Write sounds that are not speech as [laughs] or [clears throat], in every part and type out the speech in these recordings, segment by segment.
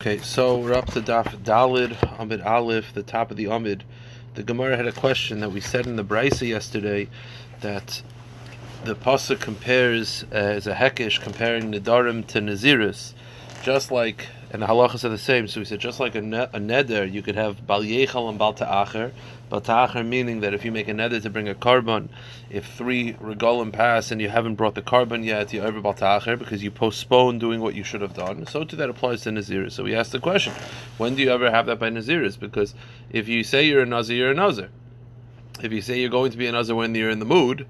Okay, so we're up to Daf Dalid Amid Aleph, the top of the Amid. The Gemara had a question that we said in the Brisa yesterday that the pasuk compares uh, as a hekish comparing Nidarim to Naziris, just like and the halachas are the same. So we said just like a, ne- a neder, you could have bal yechal and bal ta'acher. Bal meaning that if you make a neder to bring a korban, if three regalim pass and you haven't brought the korban yet, you're over bal because you postpone doing what you should have done. So too that applies to naziris. So we ask the question, when do you ever have that by naziris? Because if you say you're a nazir, you're a nazir. If you say you're going to be a nazir when you're in the mood,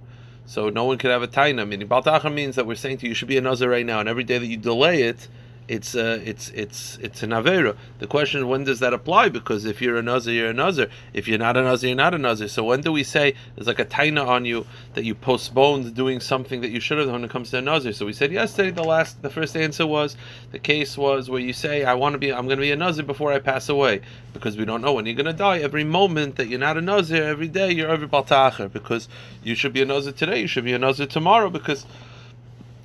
so no one could have a taina. Meaning, bal ta'acher means that we're saying to you, you should be a nazir right now, and every day that you delay it, it's uh, it's it's it's an avera. The question when does that apply? Because if you're a nazir, you're a nazir. If you're not a nazir, you're not a nazir. So when do we say there's like a taina on you that you postponed doing something that you should have done when it comes to a nazir? So we said yesterday the last the first answer was the case was where you say I want to be I'm going to be a nazir before I pass away because we don't know when you're going to die. Every moment that you're not a nazir, every day you're over baltacher because you should be a nazir today, you should be a nazir tomorrow because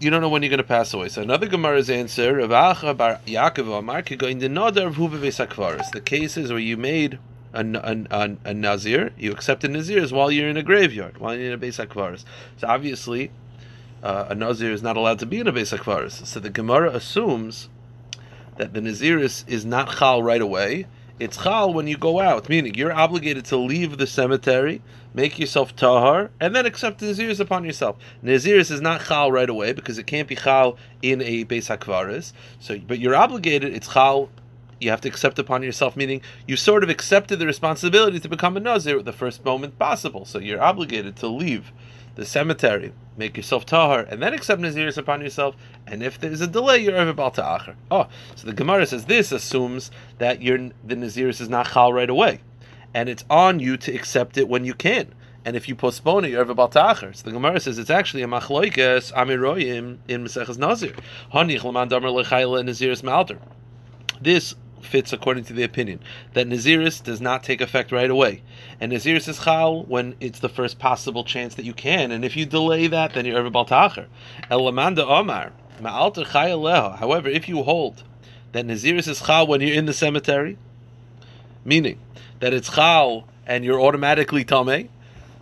you don't know when you're going to pass away. So another Gemara's answer, Rav Acha bar Yaakov Amar in the Nadar of Huvavesakvaris. The cases where you made a, a, a, a Nazir, you accepted Nazirs while you're in a graveyard, while you're in a Besakvaris. So obviously, uh, a Nazir is not allowed to be in a Besakvaris. So the Gemara assumes that the Naziris is not Chal right away, it's chal when you go out, meaning you're obligated to leave the cemetery, make yourself tahar, and then accept naziris upon yourself. Naziris is not chal right away because it can't be chal in a beis hakvaris. So, but you're obligated. It's chal. You have to accept upon yourself, meaning you sort of accepted the responsibility to become a nazir at the first moment possible. So you're obligated to leave the cemetery, make yourself tahar, and then accept naziris upon yourself. And if there's a delay, you're over bal ta'acher. Oh, so the Gemara says this assumes that you're, the naziris is not chal right away, and it's on you to accept it when you can. And if you postpone it, you're over bal ta'acher. So the Gemara says it's actually a machloikas amiroyim in Maseches Nazir. Hanich l'man damer lechayla naziris malter. This fits according to the opinion that Naziris does not take effect right away. And Naziris is Chal when it's the first possible chance that you can. And if you delay that, then you're Erva Baltacher. Elamanda Omar, Ma'alter Chayaleha. However, if you hold that Naziris is Chal when you're in the cemetery, meaning that it's Chal and you're automatically Tameh,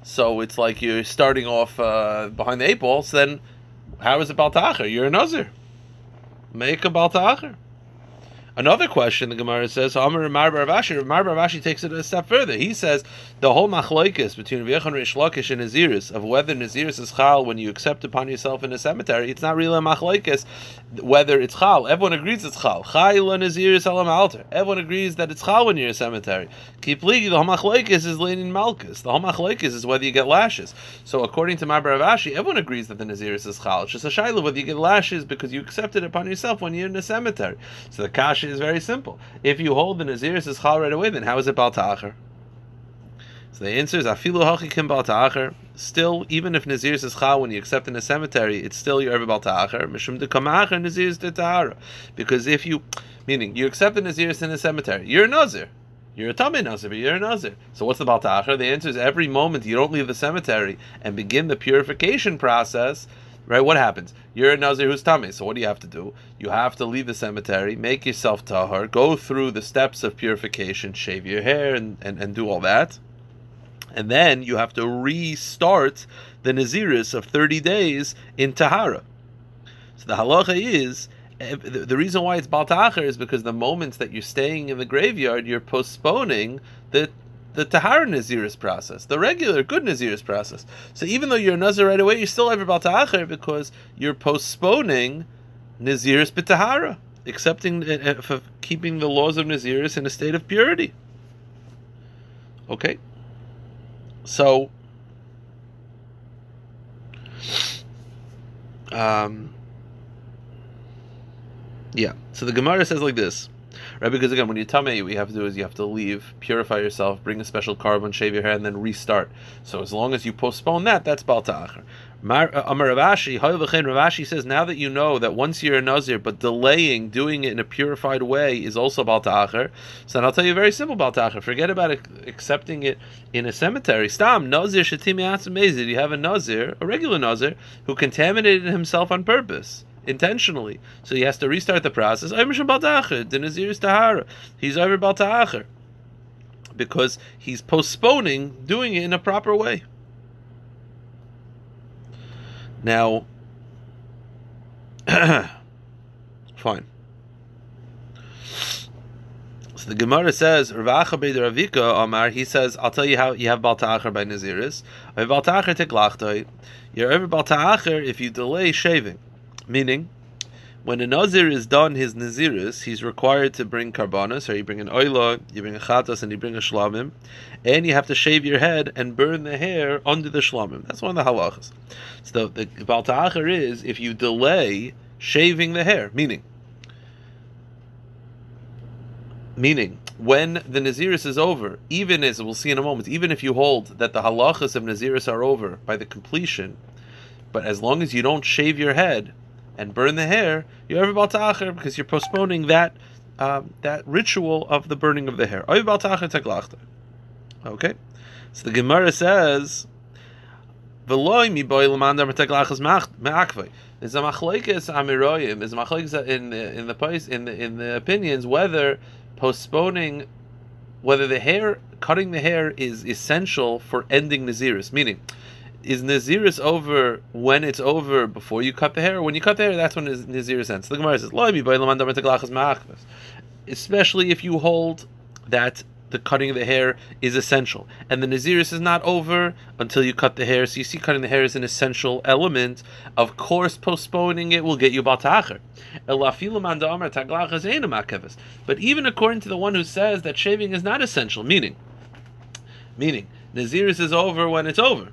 so it's like you're starting off uh, behind the eight balls, then how is it Baltacher? You're a Nazir. Make a Baltacher. Another question the Gemara says, Amar Mar Baravashi, Mar takes it a step further. He says the whole machloikis between Rav Yechon Rish Lakish and Naziris of whether Naziris is chal when you accept upon yourself in a cemetery, it's not really a machloikis whether it's chal. Everyone agrees it's chal. Chayla Naziris alam alter. Everyone agrees that it's chal when you're in a cemetery. Kipligi, the whole machloikis is leaning malchus. The whole machloikis is whether you get lashes. So according to Mar Baravashi, everyone agrees that the Naziris is chal. It's just a shayla whether you get lashes because you accepted upon yourself when you're in a cemetery. So the kash is very simple. If you hold the Naziris is chal right away, then how is it Bal Ta'acher? So the answer is Afilu Hachikim Bal Ta'acher. Still, even if Naziris is chal when you accept in a cemetery, it's still your Bal Ta'acher. Mishum de Kamacher Naziris de Ta'ara. Because if you, meaning you accept the Naziris in a cemetery, you're a Nazir. You're a Tamei Nazir, but you're a Nazir. So what's the Bal Ta'acher? The answer is every moment you don't leave the cemetery and begin the purification process, right? What happens? You're a Nazir who's tamei. So what do you have to do? You have to leave the cemetery, make yourself tahar, go through the steps of purification, shave your hair, and, and, and do all that. And then you have to restart the Naziris of 30 days in Tahara. So the halacha is eh, the reason why it's Baltacher is because the moments that you're staying in the graveyard, you're postponing the the Tahar Naziris process, the regular good Naziris process. So even though you're a Nazir right away, you're still ever Baltacher because you're postponing Naziris B'Tahara, accepting uh, for keeping the laws of Naziris in a state of purity. Okay, so um, yeah. So the Gemara says like this. Right, because again, when you tame, what you have to do is you have to leave, purify yourself, bring a special korban, shave your hair, and then restart. So as long as you postpone that, that's bal ta'achar. Uh, Amar Ravashi, Ravashi says, now that you know that once you're a Nazir, but delaying doing it in a purified way is also Bal Ta'acher, so then I'll tell you a very simple Bal Ta'acher. Forget about accepting it in a cemetery. Stam, Nazir Shatimi Atzamezid. You have a Nazir, a regular Nazir, who contaminated himself on purpose intentionally. So he has to restart the process. He's over Balta'acher. Because he's postponing doing it in a proper way. Now, [clears throat] fine. So the Gemara says, Ravacha Ravika Omar, he says, I'll tell you how you have Balta'acher by Naziris. You're over Balta'acher if you delay shaving. Meaning, when a Nazir is done his Naziris, he's required to bring karbanas, or you bring an oila, you bring a chatas, and you bring a shlamim, and you have to shave your head and burn the hair under the shlamim. That's one of the halachas. So the, the Balta'acher is if you delay shaving the hair, meaning, Meaning, when the Naziris is over, even as we'll see in a moment, even if you hold that the halachas of Naziris are over by the completion, but as long as you don't shave your head and burn the hair, you're baltacher because you're postponing that um, that ritual of the burning of the hair. Okay, so the Gemara says. There's a machlekes amiroyim. There's a machlekes in the in the place in the in the opinions whether postponing whether the hair cutting the hair is essential for ending naziris meaning is naziris over when it's over before you cut the hair when you cut the hair that's when naziris ends the gemara says especially if you hold that the cutting of the hair is essential. And the Naziris is not over until you cut the hair. So you see, cutting the hair is an essential element. Of course, postponing it will get you Baltacher. But even according to the one who says that shaving is not essential, meaning, meaning, Naziris is over when it's over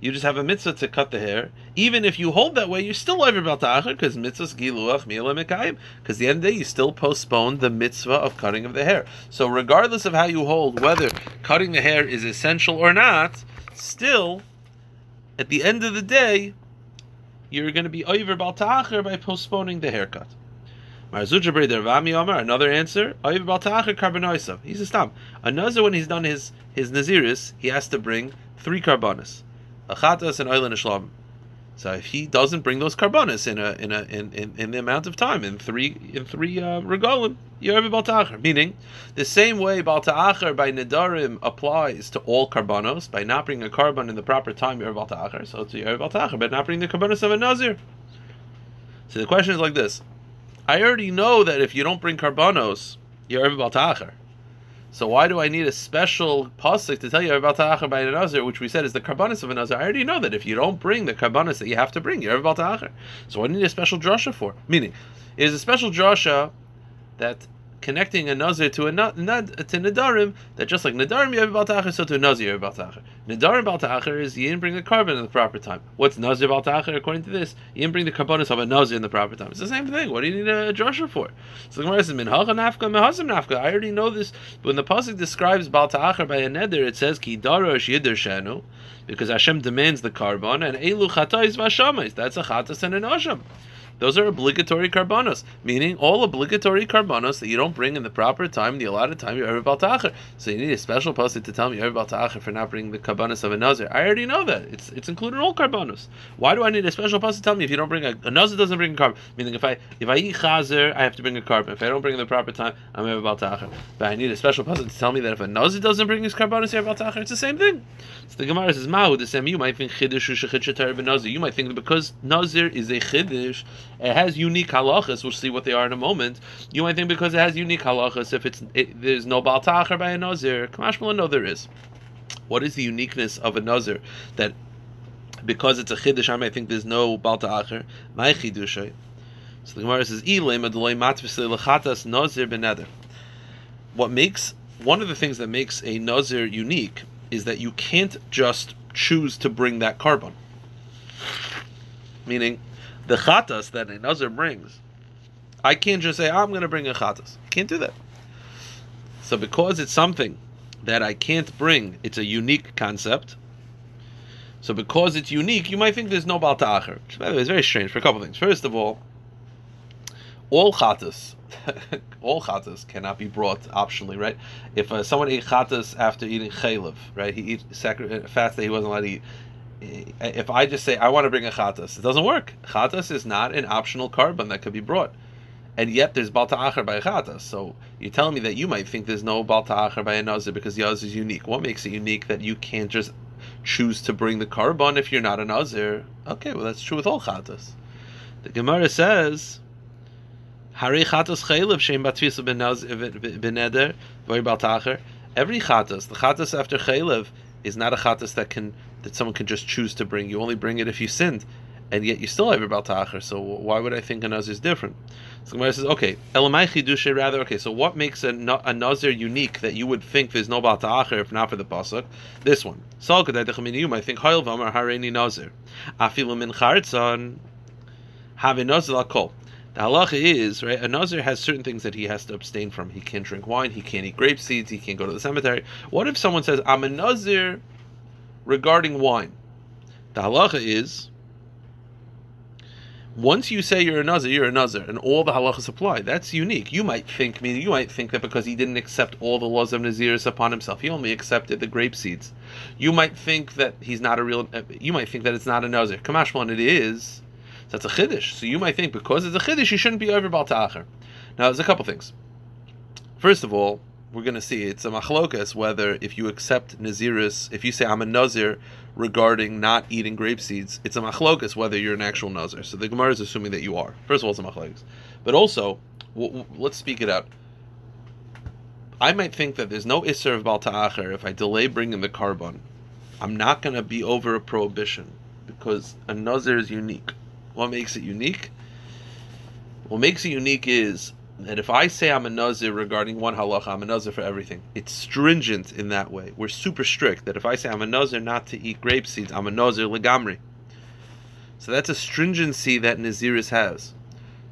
you just have a mitzvah to cut the hair. Even if you hold that way, you're still over balta'achar because mitzvahs giluach mila mekayim. Because the end of the day, you still postpone the mitzvah of cutting of the hair. So regardless of how you hold, whether cutting the hair is essential or not, still, at the end of the day, you're going to be over balta'achar by postponing the haircut. Another answer. He's a stam. Another when he's done his his naziris, he has to bring three karbanos achatas and oilin shlam. So if he doesn't bring those karbanos in a in a in, in, in the amount of time in three in three uh, regalim, you're every balta'acher. Meaning, the same way balta'acher by nedarim applies to all karbanos. By not bringing a korban in the proper time, you're balta'acher. So to you're balta'acher, but not bringing the karbanos of a nazir. So the question is like this: I already know that if you don't bring karbanos, you're every balta'acher. So why do I need a special pasuk to tell you about ta'acher by a nazir, which we said is the karbanis of a nazir? I already know that if you don't bring the karbanis that you have to bring, you're about ta'acher. So what do you need a special drasha for? Meaning, it is a special drasha that connecting a nazir to a nad, to nadarim that just like nadarim you have baltacher, so to nazir you have baltacher. Nadarim baltacher is you didn't bring the korban in the proper time. What's nazir baltacher according to this? You didn't bring the karbanos of a nazir in the proper time. It's the same thing. What do you need a, a drasha for? So the Gemara says minhacha nafka mehazim nafka. I already know this. But when the pasuk describes baltacher by a neder, it says ki darosh yider shenu because Hashem demands the korban and elu chatais vashamais. That's a chatas and an asham. Those are obligatory karbanos, meaning all obligatory karbanos that you don't bring in the proper time, the allotted time, you're ever Baltacher. So you need a special post to tell me you're Baltacher for not bringing the karbanos of a Nazir. I already know that. It's it's included in all karbanos. Why do I need a special post to tell me if you don't bring a, a Nazir doesn't bring a korban? Meaning if I if I eat chazer, I have to bring a korban. If I don't bring in the proper time, I'm a Baltacher. But I need a special post to tell me that if a Nazir doesn't bring his karbanos, you're Baltacher. It's the same thing. So the Gemara says, Mahu, the same you might think Chiddush. You might think that because Nazir is a Chiddush, it has unique halachas. We'll see what they are in a moment. You might think because it has unique halachas, if it's it, there's no baltacher by a nazir, kamashmal, no, there is. What is the uniqueness of a nazir that because it's a chiddush, I might think there's no baltacher. My chiddush. So the Gemara says, nazir beneder. What makes one of the things that makes a nazir unique is that you can't just choose to bring that korban. Meaning, the chatas that a nazir brings, I can't just say I'm going to bring a chatas. I can't do that. So because it's something that I can't bring, it's a unique concept. So because it's unique, you might think there's no balta'acher. Which, by the way, is very strange for a couple of things. First of all, all chatas, [laughs] all chatas cannot be brought optionally, right? If uh, someone ate chatas after eating chaylev, right, he eat sacri- fast that he wasn't allowed to eat, if I just say I want to bring a chatas, it doesn't work. Chatas is not an optional korban that could be brought, and yet there's balta acher by a chatas. So you're telling me that you might think there's no balta acher by a nazir because yours is unique. What makes it unique that you can't just choose to bring the korban if you're not a nazir? Okay, well that's true with all chatas. The Gemara says. Every chatas, the chatas after chaylev, is not a chatas that can that someone can just choose to bring. You only bring it if you sinned, and yet you still have your baltacher. So why would I think a nazir is different? So Gemara says, okay, elamai rather. Okay, so what makes a, a nazir unique that you would think there's no baltacher if not for the pasuk? This one. Sal you might think hayil v'amar hareini nazir. Afilu min chartzon have nazir lakol. The halacha is right. A nazir has certain things that he has to abstain from. He can't drink wine. He can't eat grape seeds. He can't go to the cemetery. What if someone says, "I'm a nazir regarding wine"? The halacha is once you say you're a nazir, you're a nazir, and all the halachas apply. That's unique. You might think, meaning you might think that because he didn't accept all the laws of naziris upon himself, he only accepted the grape seeds. You might think that he's not a real. You might think that it's not a nazir. Kamashman, it is that's a chiddush. So you might think because it's a chiddush, you shouldn't be over bal. Now, there's a couple things. First of all, we're going to see it's a machlokas whether if you accept naziris, if you say I'm a nazir regarding not eating grape seeds, it's a machlokas whether you're an actual nazir. So the Gemara is assuming that you are. First of all, it's a machlokas, but also w- w- let's speak it out. I might think that there's no isser of bal ta'acher if I delay bringing the korban. I'm not going to be over a prohibition because a nazir is unique. What makes it unique? What makes it unique is that if I say I'm a nazir regarding one halacha, I'm a nazir for everything. It's stringent in that way. We're super strict that if I say I'm a nazir not to eat grape seeds, I'm a nazir legamri. So that's a stringency that Naziris has.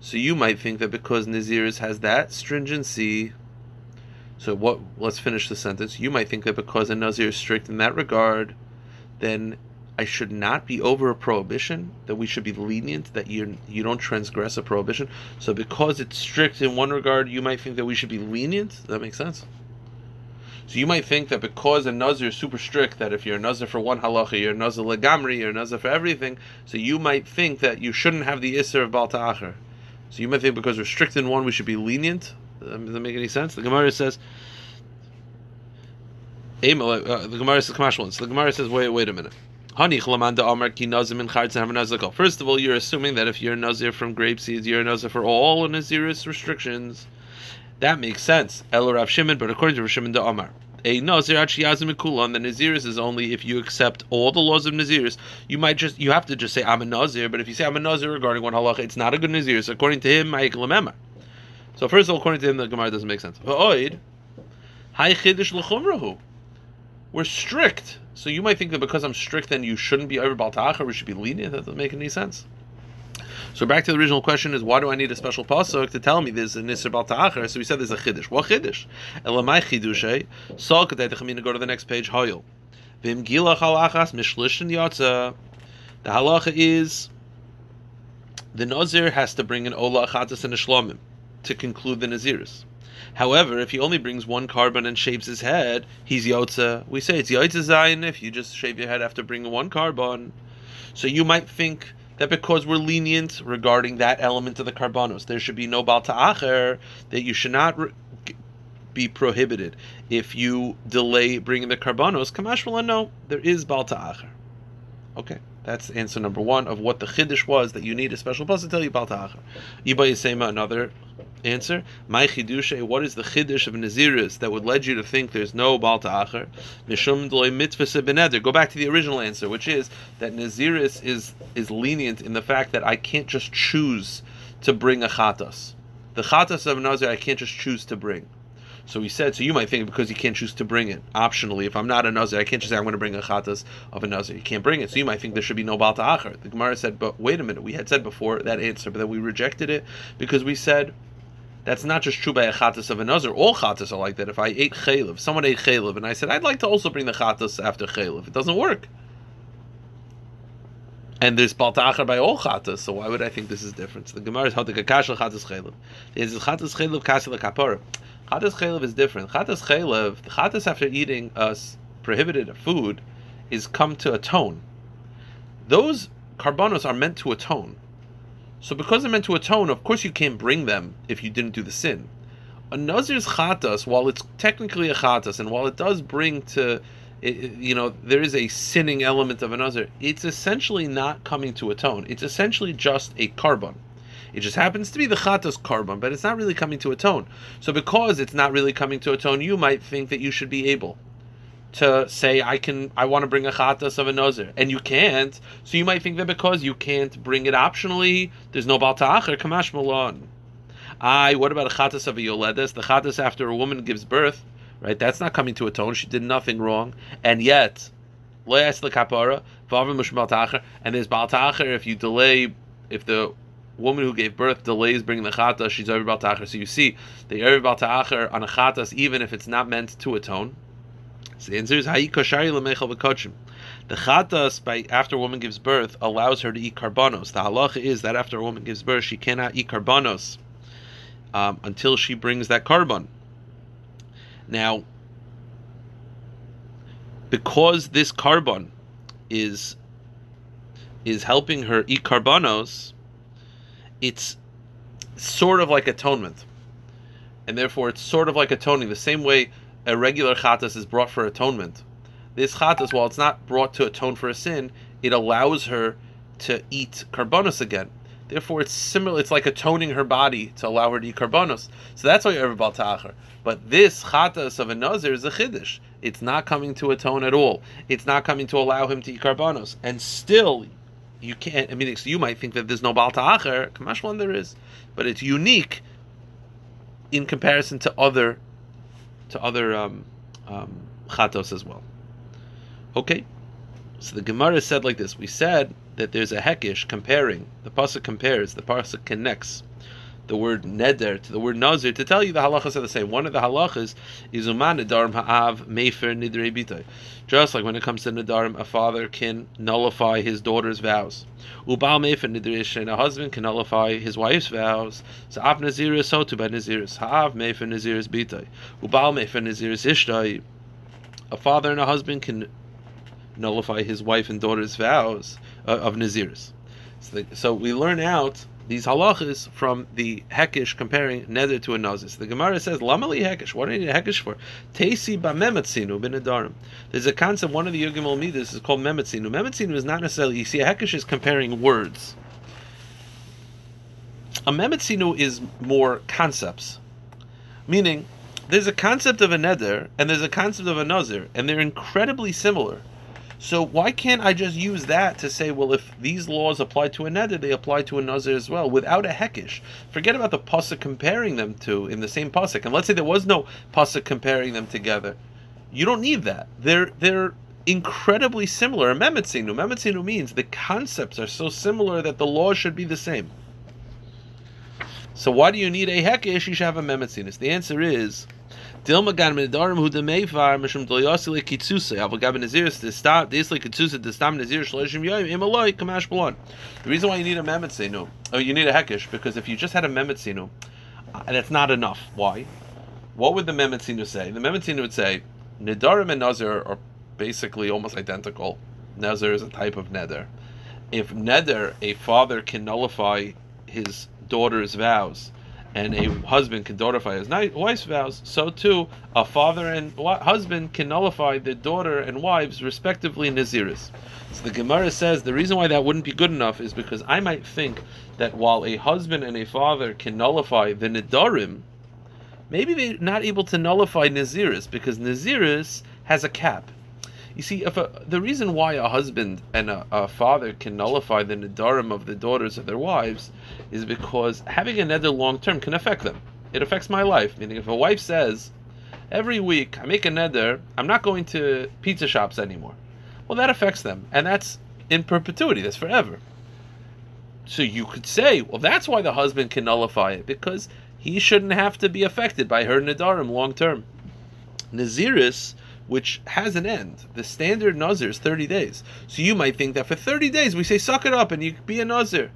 So you might think that because Naziris has that stringency, so what? Let's finish the sentence. You might think that because a Nazir is strict in that regard, then I should not be over a prohibition, that we should be lenient, that you you don't transgress a prohibition. So because it's strict in one regard, you might think that we should be lenient. Does that make sense? So you might think that because a nazir is super strict, that if you're a nazir for one halacha, you're a nazir legamri, you're a nazir for everything. So you might think that you shouldn't have the isser of bal ta'acher. So you might think because we're strict in one, we should be lenient. Does that make any sense? The Gemara says. Uh, the Gemara says, The Gemara says, wait, wait a minute. First of all, you're assuming that if you're a nazir from grape seeds, you're a nazir for all naziris restrictions. That makes sense. El Rav Shimon, but according to Rav Shimon the Amar, a nazir mikulan. The naziris is only if you accept all the laws of naziris. You might just you have to just say I'm a nazir. But if you say I'm a nazir regarding one halacha, it's not a good naziris. According to him, So first of all, according to him, the Gemara doesn't make sense. We're strict so you might think that because I'm strict, then you shouldn't be over baltach, or we should be lenient. That doesn't make any sense. So back to the original question is why do I need a special pasuk to tell me there's a nisr balta'acher? So we said there's a chiddush. What chiddush? Elamai chidushay. Sol kadei. Go to the next page. Hoyel. Vim gilach mishlishin yotza. The halacha is the nazir has to bring an ola achatas and a shlomim to conclude the naziris. However, if he only brings one korban and shaves his head, he's yotza. We say it's yotza zayin if you just shave your head after bringing one korban. So you might think that because we're lenient regarding that element of the karbanos, there should be no balta acher, that you should not re- be prohibited if you delay bringing the karbanos. Kamashmala, no, there is balta acher. Okay. That's answer number one of what the chiddush was that you need a special bus to tell you about ta'acher. Iba Yisema, another answer. My chidushe, what is the chiddush of Naziris that would lead you to think there's no bal ta'acher? Mishum d'loy mitzvah beneder. Go back to the original answer, which is that Naziris is is lenient in the fact that I can't just choose to bring a chatas. The chatas of Nazir I can't just choose to bring. So he said, so you might think because you can't choose to bring it optionally. If I'm not a nazir, I can't just say I'm going to bring a chatas of a nazir. You can't bring it. So you might think there should be no balta achar. The Gemara said, but wait a minute. We had said before that answer, but then we rejected it because we said that's not just true by a chatas of a nazir. All chatas are like that. If I ate chaylev, someone ate chaylev, and I said I'd like to also bring the chatas after chaylev, it doesn't work. And there's baltachar by all chatas, so why would I think this is different? So the Gemara is how the kakash chatas chaylev. There's chatas chaylev kasel kapara. Chatas chaylev is different. Chatas chaylev, the chatas after eating a prohibited food, is come to atone. those karbanos are meant to atone. So because they're meant to atone, of course you can't bring them if you didn't do the sin. A nazir's chatas, while it's technically a chatas, and while it does bring to, you know, there is a sinning element of a nazir, it's essentially not coming to atone. It's essentially just a korban. It just happens to be the chatas korban, but it's not really coming to atone. So because it's not really coming to atone, you might think that you should be able to say I can I want to bring a chatas of a nazir and you can't. So you might think that because you can't bring it optionally there's no balta'acher kamash malon I what about a chatas of a yoledes? The chatas after a woman gives birth right? That's not coming to atone. She did nothing wrong. And yet le'as lekapara v'avim and there's balta'acher if you delay if the woman who gave birth delays bringing the chatas she's over balta'acher so you see the over balta'acher on a chatas even if it's not meant to atone so the answer is Hayikoshari lemechel v'kochim. The chatas by after a woman gives birth allows her to eat karbanos. The halacha is that after a woman gives birth, she cannot eat karbanos um, until she brings that korban. Now, because this korban is is helping her eat karbanos, it's sort of like atonement, and therefore it's sort of like atoning. The same way a regular chatas is brought for atonement. This chatas, while it's not brought to atone for a sin, it allows her to eat karbonos again. Therefore, it's similar. It's like atoning her body to allow her to eat karbonos. So that's why you're ever baltacher. But this chatas of a nazir is a chiddush. It's not coming to atone at all. It's not coming to allow him to eat karbonos. And still, you can't. I mean, you might think that there's no baltacher. Kamash one there is, but it's unique in comparison to other to other um, um, chatos as well. Okay, so the Gemara said like this: We said that there's a hekish comparing. The pasuk compares. The pasuk connects the word neder to the word nazir to tell you the halachas are the same. One of the halachas is uman nedarim ha'av mefer nidrei bitay. Just like when it comes to nedarim, a father can nullify his daughter's vows. Ubal mefer nidrei a husband can nullify his wife's vows. So av nazir so to by naziris ha'av mefer naziris bitay. Ubal mefer naziris ishtay. A father and a husband can nullify his wife and daughter's vows uh, of naziris. So, so we learn out these halachas from the hekish comparing neder to a nazis. The Gemara says, "Lamali hekish." What do you need a hekish for? Teisi b'memetzinu b'nedarim. There's a concept. One of the Yugim Midas is called memetzinu. Memetzinu is not necessarily. You see, a hekish is comparing words. A memetzinu is more concepts, meaning there's a concept of a neder and there's a concept of a nazir, and they're incredibly similar. So why can't I just use that to say, well, if these laws apply to a they apply to a nazir as well, without a hekish? Forget about the pasuk comparing them to in the same pasuk. And let's say there was no pasuk comparing them together. You don't need that. They're they're incredibly similar. Memetzinu. Memetzinu means the concepts are so similar that the laws should be the same. So why do you need a hekish? You should have a memetzinus. The answer is Dilma yoyim imaloi kamash balon. The reason why you need a memetzinu, oh, you need a hekish, because if you just had a memetzinu, uh, and it's not enough. Why? What would the memetzinu say? The memetzinu would say nedarim and nazir are basically almost identical. Nazir is a type of neder. If neder, a father can nullify his daughter's vows and a husband can nullify his wife's vows, so too a father and husband can nullify their daughter and wives, respectively, naziris. So the Gemara says the reason why that wouldn't be good enough is because I might think that while a husband and a father can nullify the nidarim, maybe they're not able to nullify naziris because naziris has a cap. You see, if a, the reason why a husband and a, a, father can nullify the nedarim of the daughters of their wives is because having a neder long term can affect them. It affects my life. Meaning, if a wife says, every week I make a neder, I'm not going to pizza shops anymore. Well, that affects them, and that's in perpetuity. That's forever. So you could say, well, that's why the husband can nullify it because he shouldn't have to be affected by her nedarim long term. Naziris which has an end. The standard nazir is 30 days. So you might think that for 30 days we say suck it up and you be a nazir.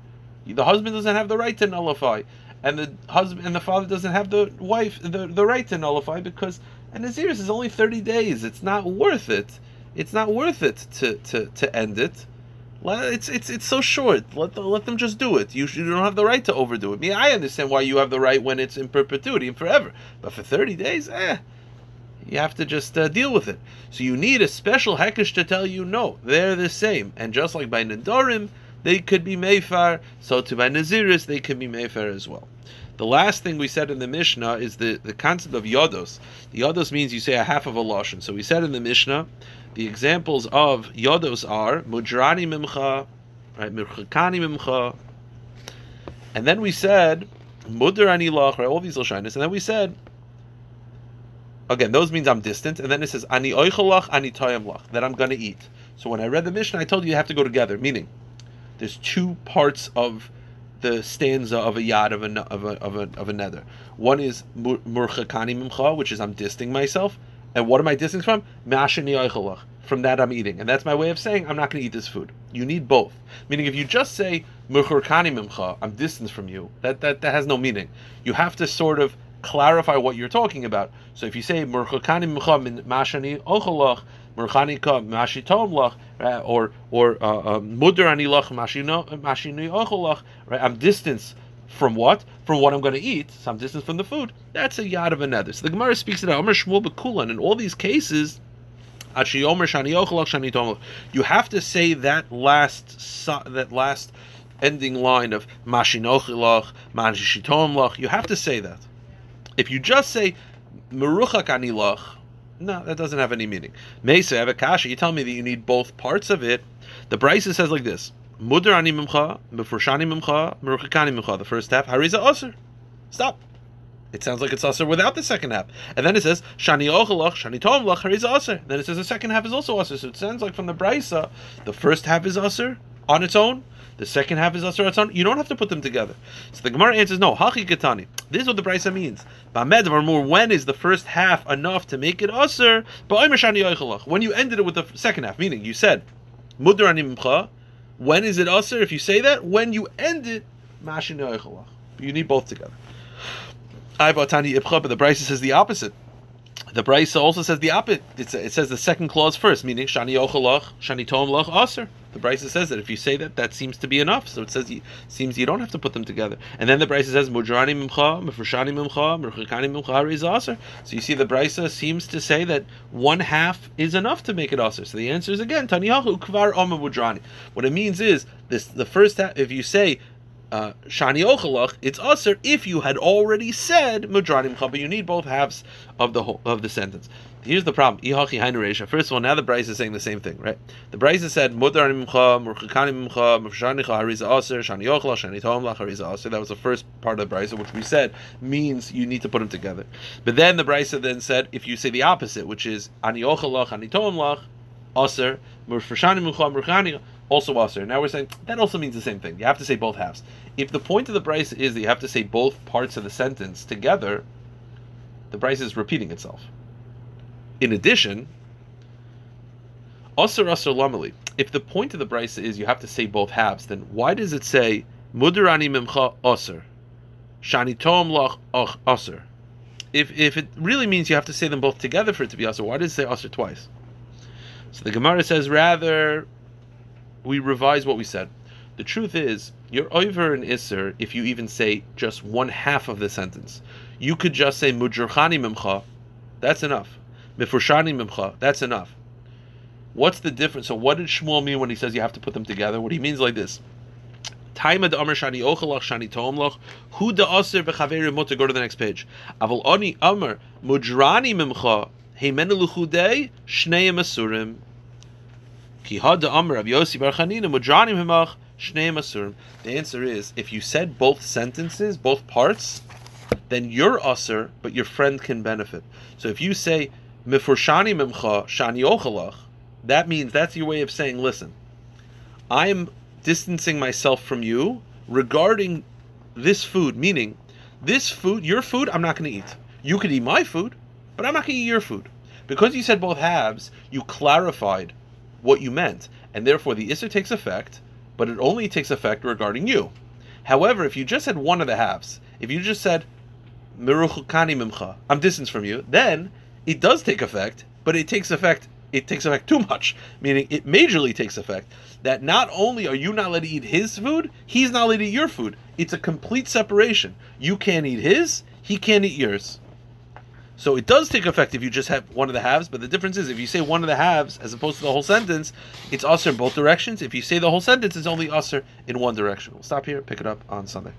The husband doesn't have the right to nullify, and the husband and the father doesn't have the wife the, the right to nullify because a nazir is only 30 days. It's not worth it. It's not worth it to, to, to end it. It's it's it's so short. Let the, let them just do it. You, you don't have the right to overdo it. I mean, I understand why you have the right when it's in perpetuity and forever, but for thirty days, eh, you have to just uh, deal with it. So you need a special hekesh to tell you no, they're the same. And just like by Nadorim, they could be Meifar, so to by Naziris, they could be Meifar as well. The last thing we said in the Mishnah is the, the concept of yodos. The yodos means you say a half of a lashon. So we said in the Mishnah, the examples of yodos are mudrani mimcha, right, mirchakani mimcha, and then we said mudrani lach, right, all these lashonis, and then we said again, those means I'm distant, and then it says ani oichalach, ani lach, that I'm going to eat. So when I read the Mishnah, I told you you have to go together, meaning there's two parts of the stanza of a yad of a of a of a, of a neder. One is murchakani mimcha, which is I'm disting myself, and what am I distancing from? From that I'm eating, and that's my way of saying I'm not going to eat this food. You need both. Meaning, if you just say murchakani mimcha, I'm distant from you. That that that has no meaning. You have to sort of clarify what you're talking about. So if you say murchakani min mashani ochalach, Merchanika Mashitom or or uh, uh, Mudar Ani Lach Mashini Ocholach, right? I'm distance from what? From what I'm going to eat. Some distance from the food. That's a yad of another. So the Gemara speaks about Omer Shmuel Bekulan. In all these cases, you have to say that last that last ending line of Mashinochilach, Mashitom You have to say that. If you just say Meruchak Anilach, no, that doesn't have any meaning. Mesa, have a. You tell me that you need both parts of it. The Brisa says like this: Mudar ani mimcha, mefurshani mimcha, meruchikani mimcha. The first half, hariza aser. Stop. It sounds like it's aser without the second half. And then it says shani ochalach, shani tom lach, hariza aser. Then it says the second half is also aser. So it sounds like from the Brisa, the first half is aser on its own, the second half is Asar Atzon. You don't have to put them together. So the Gemara answers, no, Hachi Ketani. This is what the Brisa means. more, when is the first half enough to make it Asar? When you ended it with the second half, meaning you said, Mimcha, when is it Asar? If you say that, when you end it, Mashin You need both together. But the Brisa says the opposite. The Brisa also says the opposite. It says the second clause first, meaning Shani Ochalach, Shani Tom Lach Aser. The Brisa says that if you say that, that seems to be enough. So it says you, seems you don't have to put them together. And then the Brisa says Mudrani Mimcha, Mefreshani Mimcha, Merchikani Mimcha is Aser. So you see the Brisa seems to say that one half is enough to make it Aser. So the answer is again Taniyahu Kvar Oma Mudrani. What it means is this: the first half. If you say Uh, shani ochalach, it's usher if you had already said mudranim but you need both halves of the whole, of the sentence. Here's the problem. First of all, now the Brisa is saying the same thing, right? The Brisa said mudranim murchikanim hariza aser, shani ochalach, shani tomlach, hariza aser. That was the first part of the Brisa, which we said means you need to put them together. But then the Brisa then said if you say the opposite, which is ani ochalach, ani tomlach, aser, murfashani murchani also aser. Now we're saying that also means the same thing. You have to say both halves. If the point of the Brisa is that you have to say both parts of the sentence together, the Brisa is repeating itself. In addition, aser aser lamali. If the point of the Brisa is you have to say both halves, then why does it say mudarani mimcha aser, shani tom lach aser? If if it really means you have to say them both together for it to be aser, why does it say aser twice? So the Gemara says rather we revise what we said. The truth is, you're over an Isser if you even say just one half of the sentence. You could just say Mujurchani Mimcha, that's enough. Mifurshani Mimcha, that's enough. What's the difference? So, what did Shmuel mean when he says you have to put them together? What he means like this. Taima de Amr Shani Ochalach Shani Tomlach, Hu de Aser Bechaveri Mutter, go to the next page. Aval Oni Amr, Mujrani Mimcha, Heimeneluchudei, Shneim Asurim. The answer is if you said both sentences, both parts, then you're usher, but your friend can benefit. So if you say mifurshani memcha shani ochalach, that means that's your way of saying, listen, I'm distancing myself from you regarding this food, meaning this food, your food, I'm not going to eat. You could eat my food, but I'm not going to eat your food. Because you said both halves, you clarified what you meant, and therefore the Isser takes effect, but it only takes effect regarding you. However, if you just said one of the halves, if you just said Mimcha, I'm distanced from you, then it does take effect, but it takes effect it takes effect too much, meaning it majorly takes effect. That not only are you not allowed to eat his food, he's not allowed to eat your food. It's a complete separation. You can't eat his, he can't eat yours. So it does take effect if you just have one of the halves, but the difference is if you say one of the halves as opposed to the whole sentence, it's usher in both directions. If you say the whole sentence, it's only usher in one direction. We'll stop here, pick it up on Sunday.